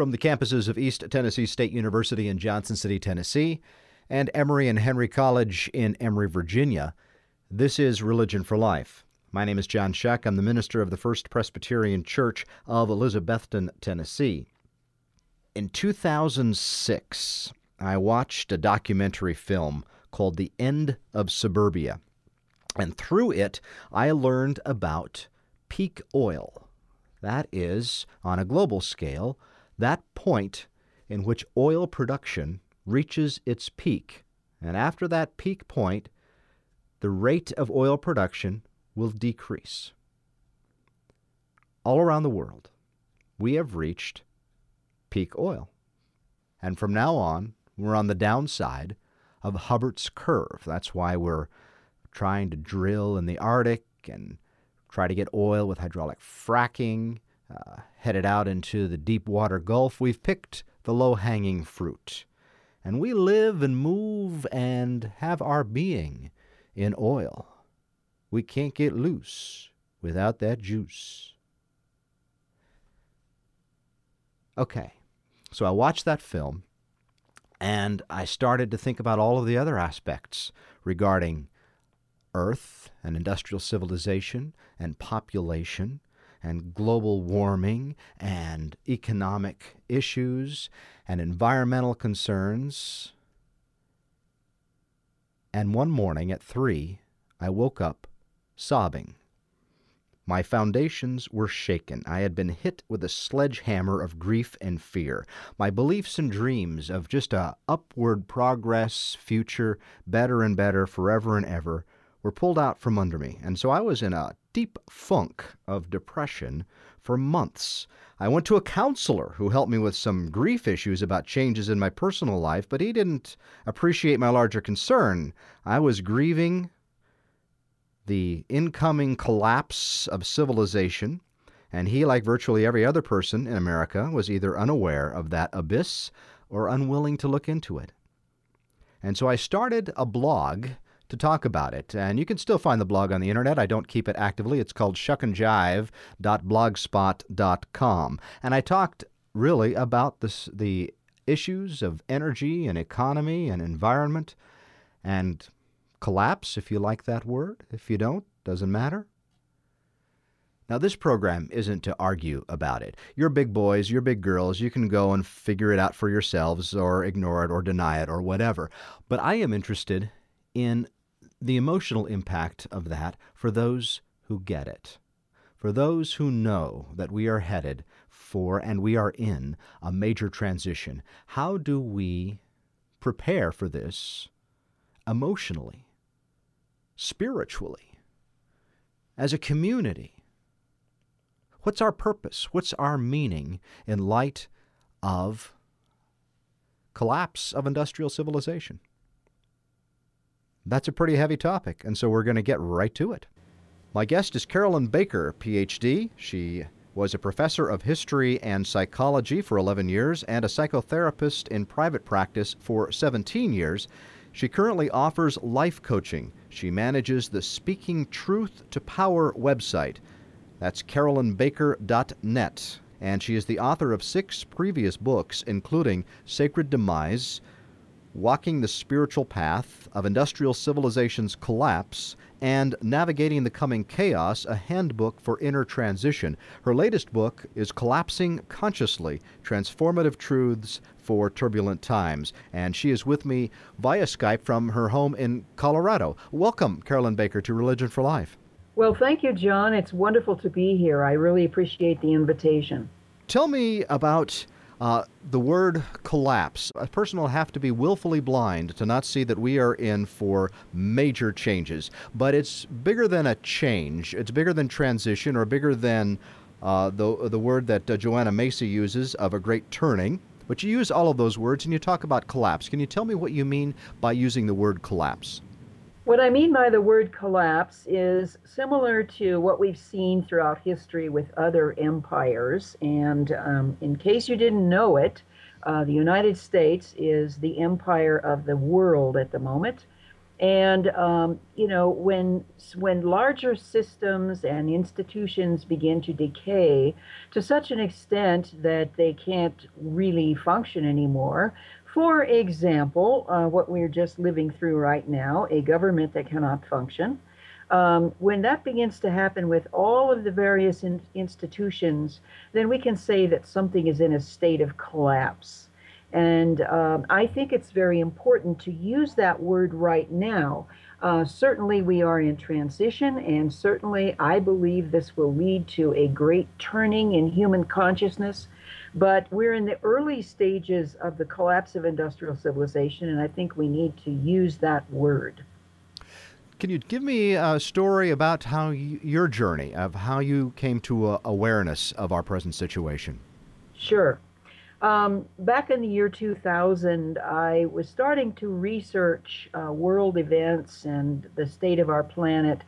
from the campuses of East Tennessee State University in Johnson City, Tennessee, and Emory and Henry College in Emory, Virginia. This is Religion for Life. My name is John Shuck. I'm the minister of the First Presbyterian Church of Elizabethton, Tennessee. In 2006, I watched a documentary film called The End of Suburbia. And through it, I learned about peak oil. That is, on a global scale, that point in which oil production reaches its peak. And after that peak point, the rate of oil production will decrease. All around the world, we have reached peak oil. And from now on, we're on the downside of Hubbert's curve. That's why we're trying to drill in the Arctic and try to get oil with hydraulic fracking, uh, headed out into the deep water Gulf. We've picked the low hanging fruit. And we live and move and have our being in oil. We can't get loose without that juice. Okay, so I watched that film and I started to think about all of the other aspects regarding Earth and industrial civilization and population and global warming and economic issues and environmental concerns. And one morning at three, I woke up sobbing. My foundations were shaken. I had been hit with a sledgehammer of grief and fear. My beliefs and dreams of just a upward progress, future, better and better, forever and ever, were pulled out from under me. And so I was in a deep funk of depression for months. I went to a counselor who helped me with some grief issues about changes in my personal life, but he didn't appreciate my larger concern. I was grieving the incoming collapse of civilization, and he, like virtually every other person in America, was either unaware of that abyss or unwilling to look into it. And so I started a blog to talk about it. And you can still find the blog on the internet. I don't keep it actively. It's called shuckandjive.blogspot.com. And I talked really about this, the issues of energy and economy and environment and collapse, if you like that word. If you don't, doesn't matter. Now, this program isn't to argue about it. You're big boys, you're big girls, you can go and figure it out for yourselves or ignore it or deny it or whatever. But I am interested in the emotional impact of that for those who get it, for those who know that we are headed for and we are in a major transition. How do we prepare for this emotionally? spiritually, as a community? What's our purpose? What's our meaning in light of collapse of industrial civilization? That's a pretty heavy topic, and so we're going to get right to it. My guest is Carolyn Baker, PhD. She was a professor of history and psychology for 11 years and a psychotherapist in private practice for 17 years. She currently offers life coaching. She manages the Speaking Truth to Power website. That's carolynbaker.net. And she is the author of six previous books, including Sacred Demise, Walking the Spiritual Path of Industrial Civilization's Collapse, and Navigating the Coming Chaos, a handbook for inner transition. Her latest book is Collapsing Consciously Transformative Truths for Turbulent Times. And she is with me via Skype from her home in Colorado. Welcome, Carolyn Baker, to Religion for Life. Well, thank you, John. It's wonderful to be here. I really appreciate the invitation. Tell me about uh, the word collapse. A person will have to be willfully blind to not see that we are in for major changes. But it's bigger than a change, it's bigger than transition or bigger than uh, the, the word that uh, Joanna Macy uses of a great turning. But you use all of those words and you talk about collapse. Can you tell me what you mean by using the word collapse? What I mean by the word collapse is similar to what we've seen throughout history with other empires. And um, in case you didn't know it, uh, the United States is the empire of the world at the moment. And um, you know, when when larger systems and institutions begin to decay to such an extent that they can't really function anymore, for example, uh, what we're just living through right now, a government that cannot function, um, when that begins to happen with all of the various in- institutions, then we can say that something is in a state of collapse. And um, I think it's very important to use that word right now. Uh, certainly, we are in transition, and certainly, I believe this will lead to a great turning in human consciousness. But we're in the early stages of the collapse of industrial civilization, and I think we need to use that word. Can you give me a story about how you, your journey of how you came to awareness of our present situation? Sure. Um, back in the year 2000, I was starting to research uh, world events and the state of our planet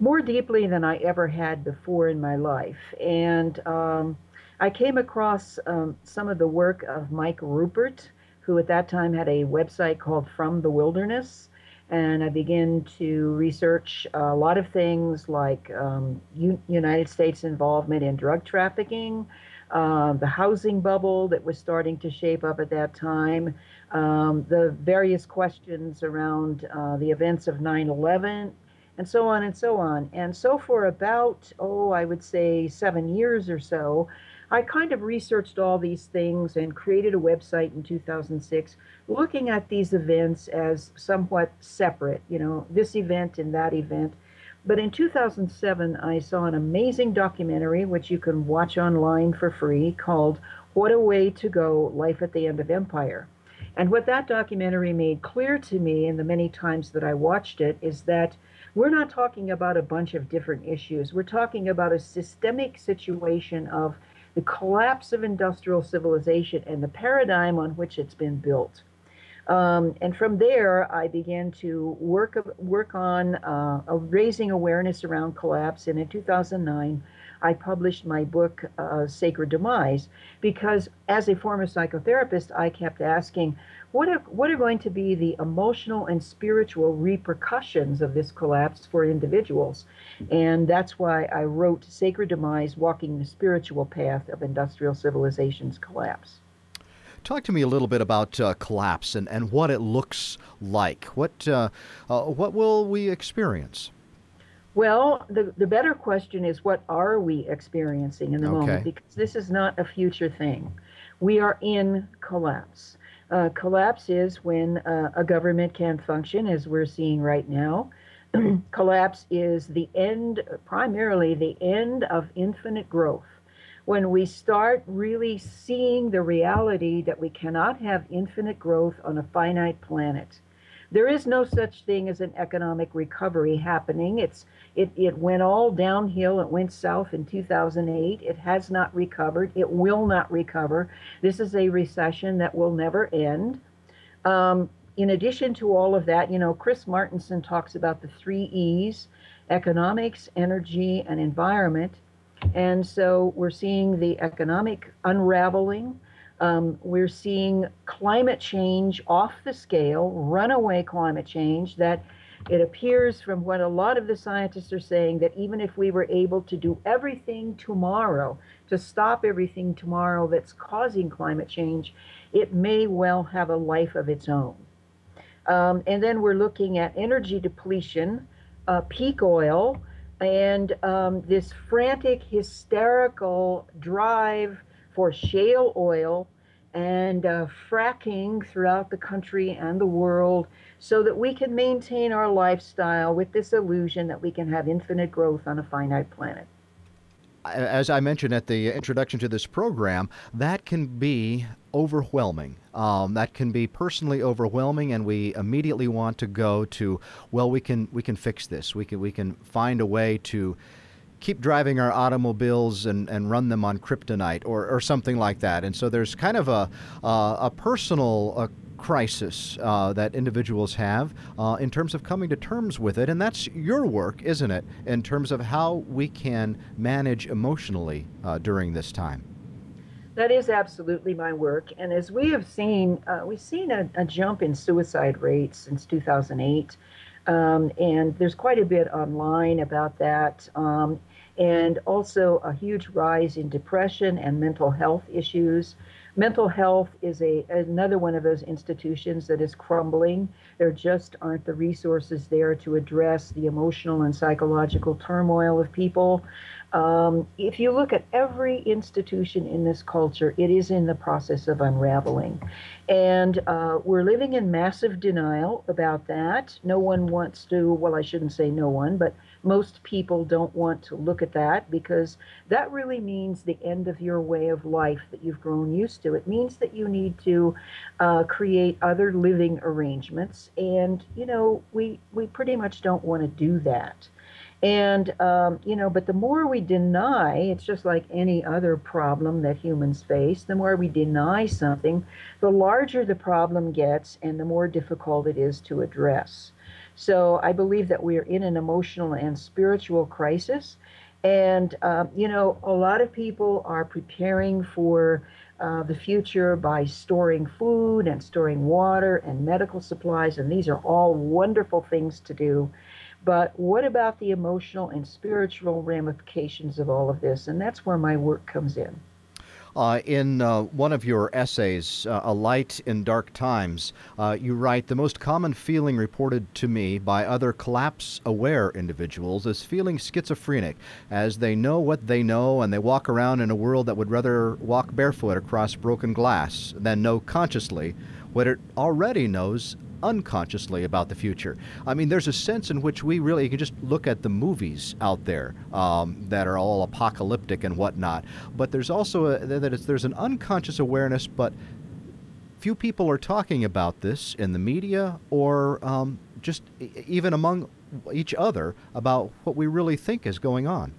more deeply than I ever had before in my life. And um, I came across um, some of the work of Mike Ruppert, who at that time had a website called From the Wilderness. And I began to research a lot of things like um, U- United States involvement in drug trafficking, uh, the housing bubble that was starting to shape up at that time, um, the various questions around uh, the events of 9 11, and so on and so on. And so, for about, oh, I would say seven years or so, I kind of researched all these things and created a website in 2006 looking at these events as somewhat separate, you know, this event and that event. But in 2007, I saw an amazing documentary, which you can watch online for free, called What a Way to Go Life at the End of Empire. And what that documentary made clear to me in the many times that I watched it is that we're not talking about a bunch of different issues. We're talking about a systemic situation of the collapse of industrial civilization and the paradigm on which it's been built. Um, and from there, I began to work work on uh, raising awareness around collapse. And in 2009, I published my book, uh, Sacred Demise, because as a former psychotherapist, I kept asking, what are, what are going to be the emotional and spiritual repercussions of this collapse for individuals? And that's why I wrote Sacred Demise Walking the Spiritual Path of Industrial Civilization's Collapse. Talk to me a little bit about uh, collapse and, and what it looks like. What uh, uh, what will we experience? Well, the, the better question is what are we experiencing in the okay. moment? Because this is not a future thing. We are in collapse. Uh, collapse is when uh, a government can't function, as we're seeing right now. collapse is the end, primarily the end of infinite growth when we start really seeing the reality that we cannot have infinite growth on a finite planet. There is no such thing as an economic recovery happening. It's it, it went all downhill. It went south in 2008. It has not recovered. It will not recover. This is a recession that will never end. Um, in addition to all of that, you know, Chris Martenson talks about the three E's economics, energy, and environment. And so we're seeing the economic unraveling. Um, we're seeing climate change off the scale, runaway climate change that it appears from what a lot of the scientists are saying that even if we were able to do everything tomorrow to stop everything tomorrow that's causing climate change, it may well have a life of its own. Um, and then we're looking at energy depletion, uh, peak oil, and um, this frantic, hysterical drive for shale oil and uh, fracking throughout the country and the world so that we can maintain our lifestyle with this illusion that we can have infinite growth on a finite planet as I mentioned at the introduction to this program, that can be overwhelming. Um, that can be personally overwhelming, and we immediately want to go to, well, we can we can fix this. We can we can find a way to keep driving our automobiles and, and run them on kryptonite or, or something like that. And so there's kind of a, a personal crisis uh, that individuals have uh, in terms of coming to terms with it. And that's your work, isn't it, in terms of how we can manage emotionally uh, during this time? That is absolutely my work. And as we have seen, uh, we've seen a, a, jump in suicide rates since 2008. Um, and there's quite a bit online about that. Um, and also a huge rise in depression and mental health issues. Mental health is a another one of those institutions that is crumbling. There just aren't the resources there to address the emotional and psychological turmoil of people. Um, if you look at every institution in this culture, it is in the process of unraveling. And uh, we're living in massive denial about that. No one wants to, well, I shouldn't say no one, but most people don't want to look at that because that really means the end of your way of life that you've grown used to. It means that you need to uh, create other living arrangements. And, you know, we, we pretty much don't want to do that. And, um, you know, but the more we deny, it's just like any other problem that humans face, the more we deny something, the larger the problem gets and the more difficult it is to address. So I believe that we are in an emotional and spiritual crisis. And, uh, you know, a lot of people are preparing for uh, the future by storing food and storing water and medical supplies. And these are all wonderful things to do. But what about the emotional and spiritual ramifications of all of this? And that's where my work comes in. Uh, in uh, one of your essays, uh, A Light in Dark Times, uh, you write The most common feeling reported to me by other collapse aware individuals is feeling schizophrenic, as they know what they know and they walk around in a world that would rather walk barefoot across broken glass than know consciously what it already knows unconsciously about the future. I mean, there's a sense in which we really, you can just look at the movies out there um, that are all apocalyptic and whatnot, but there's also a, that there's an unconscious awareness, but few people are talking about this in the media or um, just even among each other about what we really think is going on.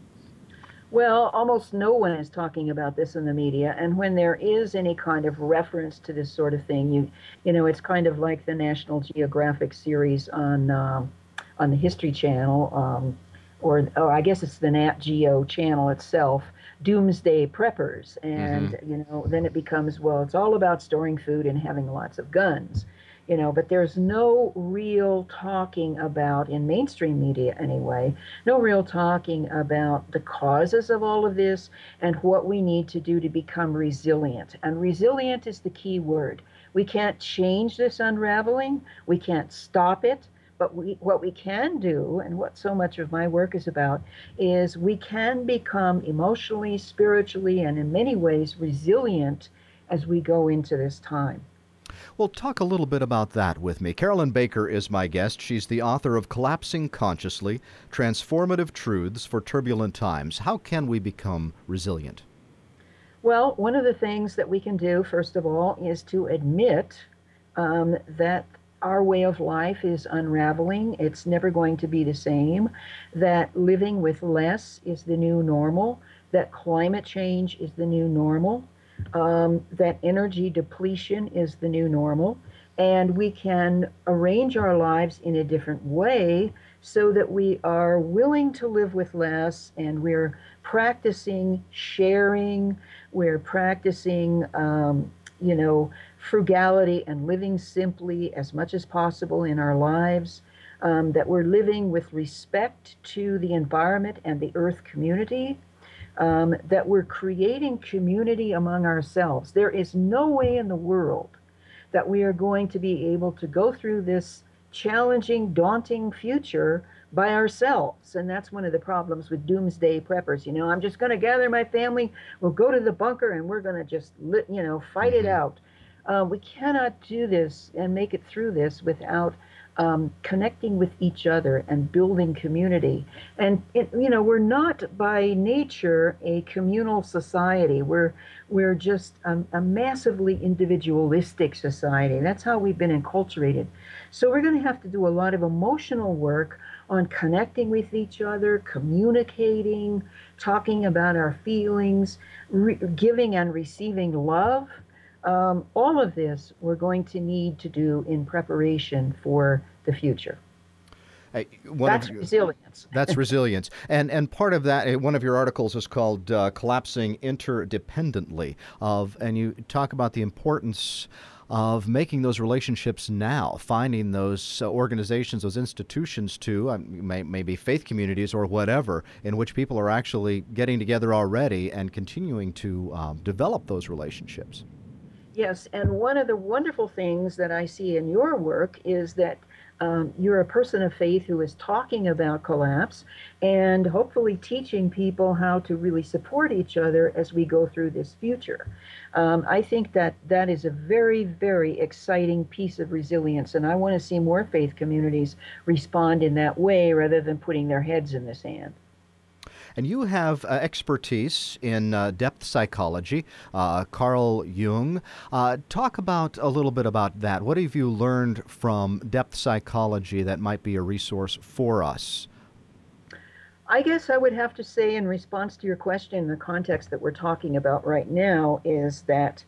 Well, almost no one is talking about this in the media, and when there is any kind of reference to this sort of thing, you, you know, it's kind of like the National Geographic series on uh, on the History Channel, um, or oh, I guess it's the Nat Geo channel itself, Doomsday Preppers, and mm-hmm. you know, then it becomes well, it's all about storing food and having lots of guns you know but there's no real talking about in mainstream media anyway no real talking about the causes of all of this and what we need to do to become resilient. And resilient is the key word. We can't change this unraveling. We can't stop it. But we, what we can do, and what so much of my work is about, is we can become emotionally, spiritually, and in many ways resilient as we go into this time. Well, talk a little bit about that with me. Carolyn Baker is my guest. She's the author of Collapsing Consciously Transformative Truths for Turbulent Times. How can we become resilient? Well, one of the things that we can do, first of all, is to admit um, that our way of life is unraveling. It's never going to be the same. That living with less is the new normal. That climate change is the new normal um, that energy depletion is the new normal, and we can arrange our lives in a different way so that we are willing to live with less and we're practicing sharing, we're practicing, um, you know, frugality and living simply as much as possible in our lives. Um, that we're living with respect to the environment and the earth community, um, that we're creating community among ourselves. There is no way in the world that we are going to be able to go through this challenging, daunting future by ourselves. And that's one of the problems with doomsday preppers. You know, I'm just going to gather my family, we'll go to the bunker, and we're going to just, you know, fight it mm-hmm. out. Uh, we cannot do this and make it through this without um, connecting with each other and building community. And it, you know, we're not by nature a communal society. We're we're just a, a massively individualistic society. That's how we've been enculturated. So we're going to have to do a lot of emotional work on connecting with each other, communicating, talking about our feelings, re- giving and receiving love um, all of this we're going to need to do in preparation for the future. Hey, that's resilience. That's resilience, and and part of that, one of your articles is called uh, "Collapsing Interdependently," of, and you talk about the importance of making those relationships now, finding those uh, organizations, those institutions too, um, may, maybe faith communities or whatever, in which people are actually getting together already and continuing to um, develop those relationships. Yes, and one of the wonderful things that I see in your work is that um, you're a person of faith who is talking about collapse and hopefully teaching people how to really support each other as we go through this future. Um, I think that that is a very, very exciting piece of resilience, and I want to see more faith communities respond in that way rather than putting their heads in the sand. And you have uh, expertise in uh, depth psychology, uh, Carl Jung. Uh, talk about a little bit about that. What have you learned from depth psychology that might be a resource for us? I guess I would have to say, in response to your question, the context that we're talking about right now is that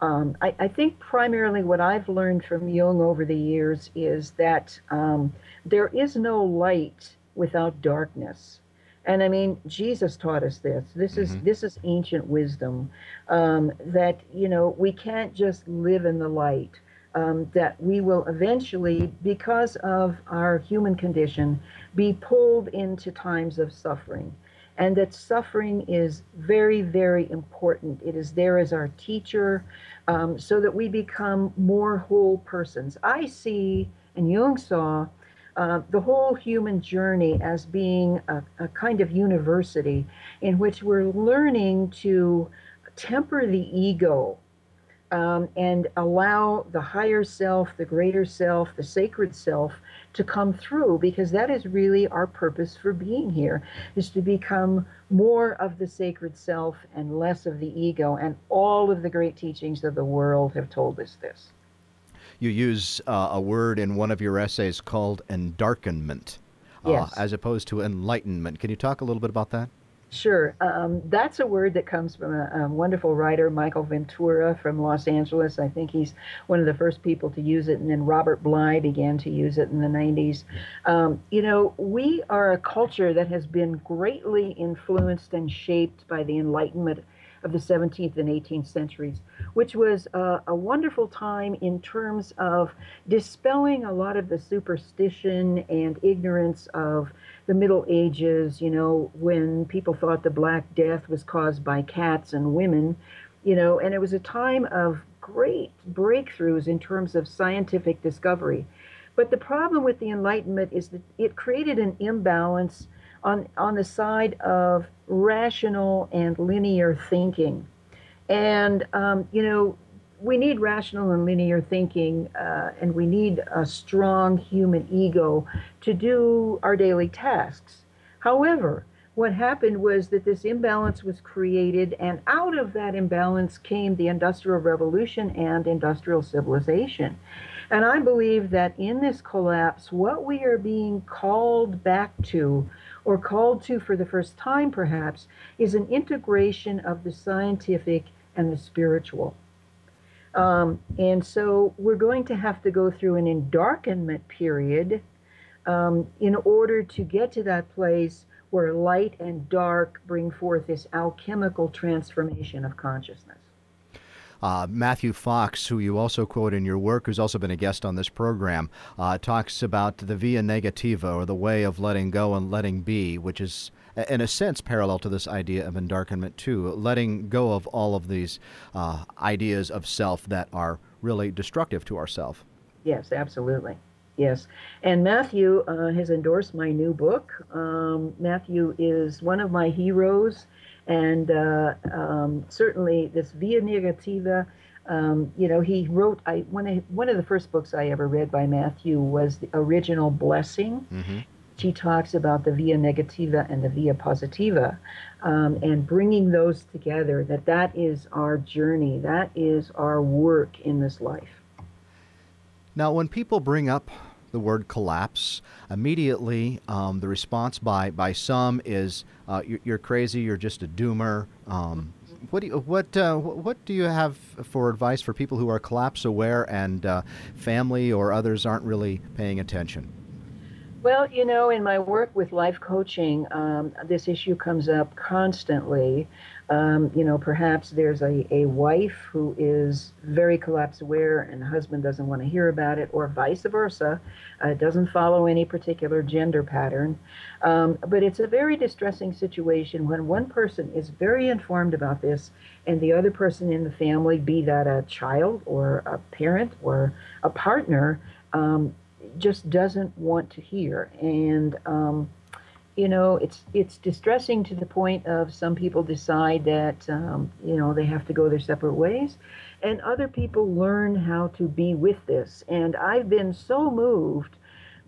um, I, I, think primarily what I've learned from Jung over the years is that um, there is no light without darkness. And I mean, Jesus taught us this. This is mm-hmm. this is ancient wisdom. Um, that you know we can't just live in the light. Um, that we will eventually, because of our human condition, be pulled into times of suffering. And that suffering is very, very important. It is there as our teacher um, so that we become more whole persons. I see, and Jung saw, uh, the whole human journey as being a, a, kind of university in which we're learning to temper the ego um, and allow the higher self, the greater self, the sacred self to come through because that is really our purpose for being here is to become more of the sacred self and less of the ego. And all of the great teachings of the world have told us this you use uh, a word in one of your essays called endarkenment, uh, as opposed to enlightenment. Can you talk a little bit about that? Sure. Um, that's a word that comes from a, a, wonderful writer, Michael Ventura from Los Angeles. I think he's one of the first people to use it, and then Robert Bly began to use it in the 90s. Um, you know, we are a culture that has been greatly influenced and shaped by the Enlightenment of the 17th and 18th centuries, which was a, a wonderful time in terms of dispelling a lot of the superstition and ignorance of the Middle Ages, you know, when people thought the Black Death was caused by cats and women, you know, and it was a time of great breakthroughs in terms of scientific discovery. But the problem with the Enlightenment is that it created an imbalance on, on the side of rational and linear thinking. And, um, you know, we need rational and linear thinking, uh, and we need a strong human ego to do our daily tasks. However, what happened was that this imbalance was created, and out of that imbalance came the Industrial Revolution and industrial civilization. And I believe that in this collapse, what we are being called back to or called to for the first time, perhaps, is an integration of the scientific and the spiritual. Um, and so we're going to have to go through an endarkenment period um, in order to get to that place where light and dark bring forth this alchemical transformation of consciousness. Uh, Matthew Fox, who you also quote in your work, who's also been a guest on this program, uh, talks about the via negativa, or the way of letting go and letting be, which is, in a sense, parallel to this idea of endarkenment, too. Letting go of all of these uh, ideas of self that are really destructive to ourself. Yes, absolutely. Yes. And Matthew uh, has endorsed my new book. Um, Matthew is one of my heroes. And uh, um, certainly, this Via Negativa, um, you know, he wrote. I one of one of the first books I ever read by Matthew was the original Blessing. Mm-hmm. He talks about the Via Negativa and the Via Positiva, um, and bringing those together. That that is our journey. That is our work in this life. Now, when people bring up the word collapse, immediately um, the response by, by some is uh, you're, you're, crazy, you're just a doomer. Um, what do you, what uh, what do you have for advice for people who are collapse aware and uh, family or others aren't really paying attention? Well, you know, in my work with life coaching, um, this issue comes up constantly. Um, you know, perhaps there's a, a wife who is very collapse aware and the husband doesn't want to hear about it, or vice versa. Uh, it doesn't follow any particular gender pattern. Um, but it's a very distressing situation when one person is very informed about this and the other person in the family, be that a child or a parent or a partner, um, just doesn't want to hear. And um, you know, it's it's distressing to the point of some people decide that um, you know they have to go their separate ways, and other people learn how to be with this. And I've been so moved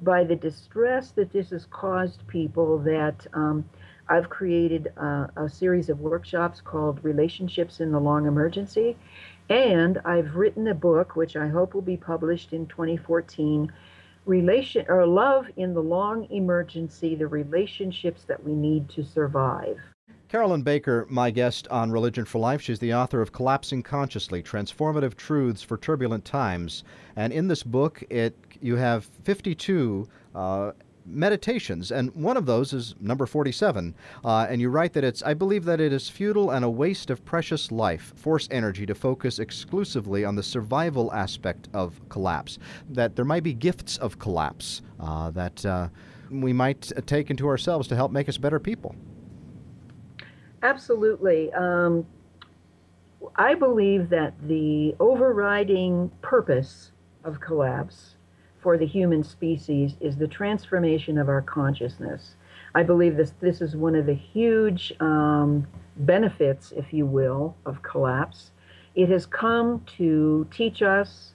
by the distress that this has caused people that um, I've created a, a series of workshops called Relationships in the Long Emergency, and I've written a book which I hope will be published in 2014 relation or love in the long emergency, the relationships that we need to survive. Carolyn Baker, my guest on Religion for Life. She's the author of Collapsing Consciously Transformative Truths for Turbulent Times. And in this book, it you have 52 uh, meditations, and one of those is number 47. Uh, and you write that it's, I believe that it is futile and a waste of precious life, force energy to focus exclusively on the survival aspect of collapse. That there might be gifts of collapse uh, that uh, we might take into ourselves to help make us better people. Absolutely. Um, I believe that the overriding purpose of collapse for the human species is the transformation of our consciousness. I believe this this is one of the huge um, benefits, if you will, of collapse. It has come to teach us,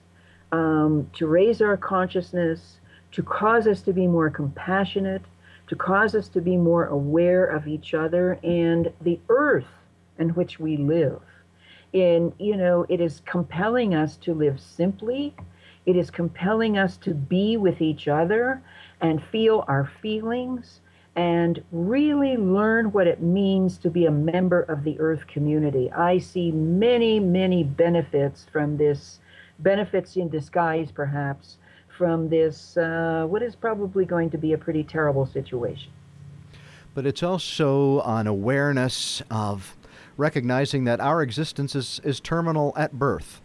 um, to raise our consciousness, to cause us to be more compassionate, to cause us to be more aware of each other and the earth in which we live. And, you know, it is compelling us to live simply, it is compelling us to be with each other and feel our feelings and really learn what it means to be a member of the earth community. I see many, many benefits from this, benefits in disguise perhaps, from this, uh, what is probably going to be a pretty terrible situation. But it's also an awareness of recognizing that our existence is, is terminal at birth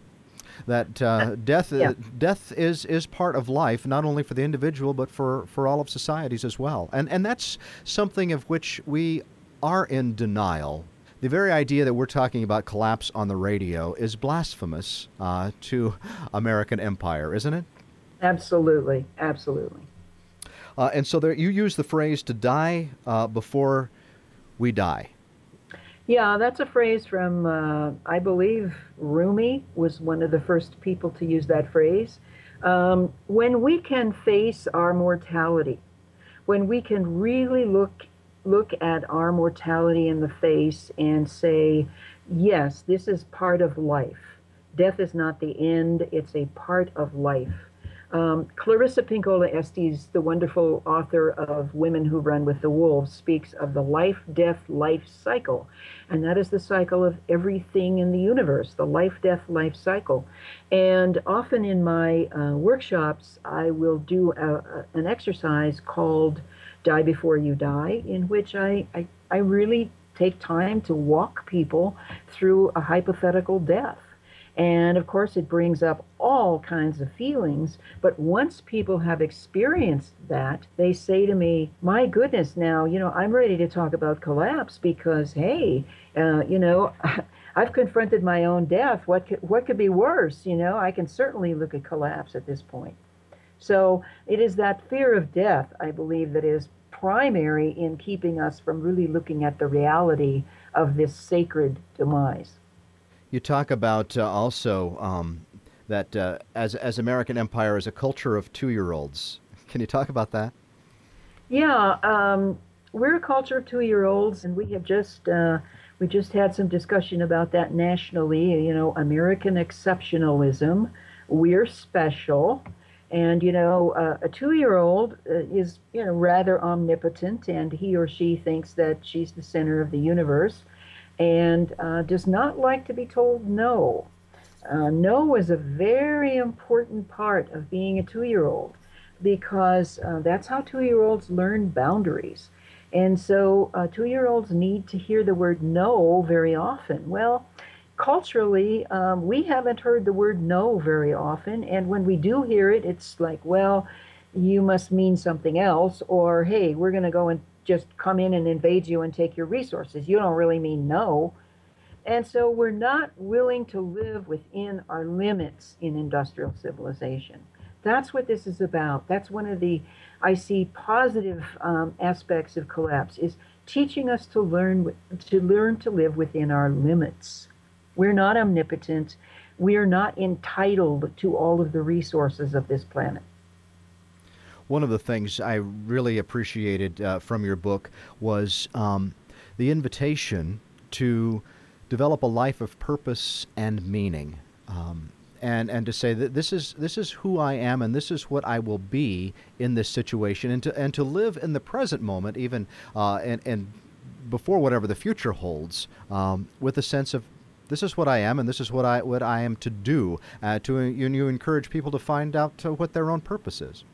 that uh, death yeah. death is is part of life, not only for the individual but for for all of societies as well. And and that's something of which we are in denial. The very idea that we're talking about collapse on the radio is blasphemous uh, to American empire, isn't it? Absolutely, absolutely. Uh, and so there, you use the phrase "to die uh, before we die." Yeah, that's a phrase from, uh, I believe, Rumi was one of the first people to use that phrase. Um, when we can face our mortality, when we can really look look at our mortality in the face and say, yes, this is part of life. Death is not the end; it's a part of life. Um, Clarissa Pinkola Estes, the wonderful author of Women Who Run with the Wolves, speaks of the life death life cycle. And that is the cycle of everything in the universe, the life death life cycle. And often in my uh, workshops, I will do a, a, an exercise called Die Before You Die, in which I, I, I really take time to walk people through a hypothetical death and of course, it brings up all kinds of feelings. But once people have experienced that, they say to me, My goodness, now, you know, I'm ready to talk about collapse because, hey, uh, you know, I've confronted my own death. What could, what could be worse? You know, I can certainly look at collapse at this point. So it is that fear of death, I believe, that is primary in keeping us from really looking at the reality of this sacred demise. You talk about uh, also um, that uh, as as American Empire is a culture of two year olds. Can you talk about that? Yeah, um, we're a culture of two year olds, and we have just uh, we just had some discussion about that nationally. You know, American exceptionalism. We're special. And you know, uh, a two-year-old uh, is you know rather omnipotent, and he or she thinks that she's the center of the universe and uh, does not like to be told no. Uh, no is a very important part of being a two year old because uh, that's how two year olds learn boundaries. And so uh, two year olds need to hear the word no very often. Well, culturally, um, we haven't heard the word no very often. And when we do hear it, it's like, well, you must mean something else, or hey, we're going to go and just come in and invade you and take your resources. You don't really mean no. And so we're not willing to live within our limits in industrial civilization. That's what this is about. That's one of the, I see, positive um, aspects of collapse is teaching us to learn to learn to live within our limits. We're not omnipotent. We are not entitled to all of the resources of this planet. One of the things I really appreciated uh, from your book was um, the invitation to develop a life of purpose and meaning. Um, and, and to say that this is this is who I am and this is what I will be in this situation and to and to live in the present moment even uh, and and before whatever the future holds um, with a sense of this is what I am and this is what I what I am to do uh, to you, you encourage people to find out uh, what their own purpose is.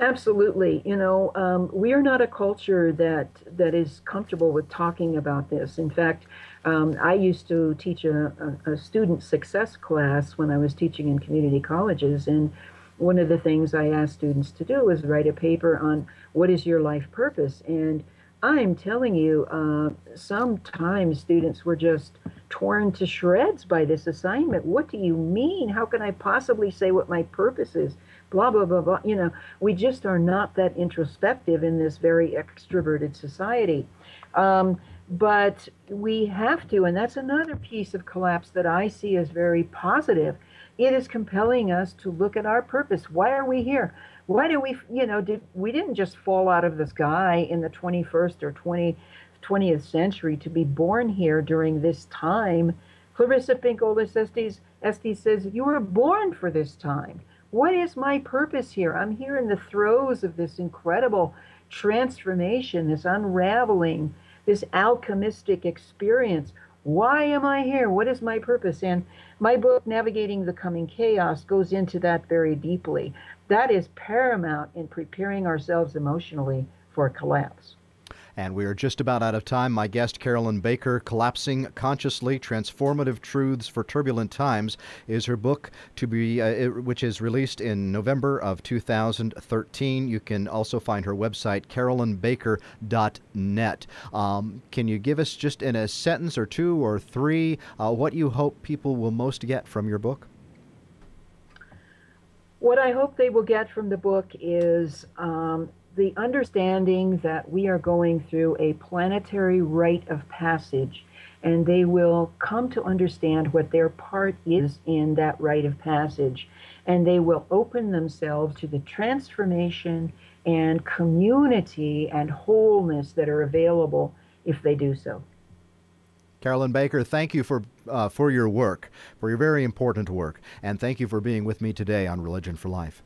Absolutely. You know, um, we are not a culture that that is comfortable with talking about this. In fact, um, I used to teach a, a, a, student success class when I was teaching in community colleges, and one of the things I asked students to do was write a paper on what is your life purpose. And I'm telling you, uh, sometimes students were just torn to shreds by this assignment. What do you mean? How can I possibly say what my purpose is? Blah, blah, blah, blah. You know, we just are not that introspective in this very extroverted society. Um, but we have to, and that's another piece of collapse that I see as very positive. It is compelling us to look at our purpose. Why are we here? Why do we, you know, did we didn't just fall out of the sky in the 21st or 20, 20th century to be born here during this time. Clarissa Pinkola Estes, Estes says, You were born for this time. What is my purpose here? I'm here in the throes of this incredible transformation, this unraveling, this alchemistic experience. Why am I here? What is my purpose? And my book, Navigating the Coming Chaos, goes into that very deeply. That is paramount in preparing ourselves emotionally for collapse. And we are just about out of time. My guest, Carolyn Baker, Collapsing Consciously Transformative Truths for Turbulent Times, is her book, to be, uh, which is released in November of 2013. You can also find her website, carolynbaker.net. Um, can you give us just in a sentence or two or three uh, what you hope people will most get from your book? What I hope they will get from the book is um, the understanding that we are going through a planetary rite of passage and they will come to understand what their part is in that rite of passage and they will open themselves to the transformation and community and wholeness that are available if they do so. Carolyn Baker, thank you for uh, for your work, for your very important work, and thank you for being with me today on Religion for Life.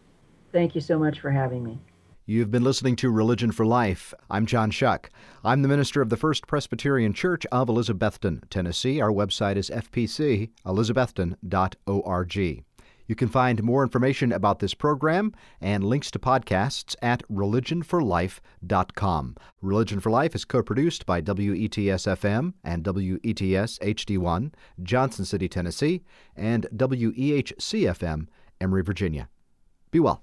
Thank you so much for having me. You've been listening to Religion for Life. I'm John Shuck. I'm the minister of the First Presbyterian Church of Elizabethton, Tennessee. Our website is fpcelizabethton.org. You can find more information about this program and links to podcasts at religionforlife.com. Religion for Life is co produced by WETS FM and WETS HD1, Johnson City, Tennessee, and WEHC FM, Emory, Virginia. Be well.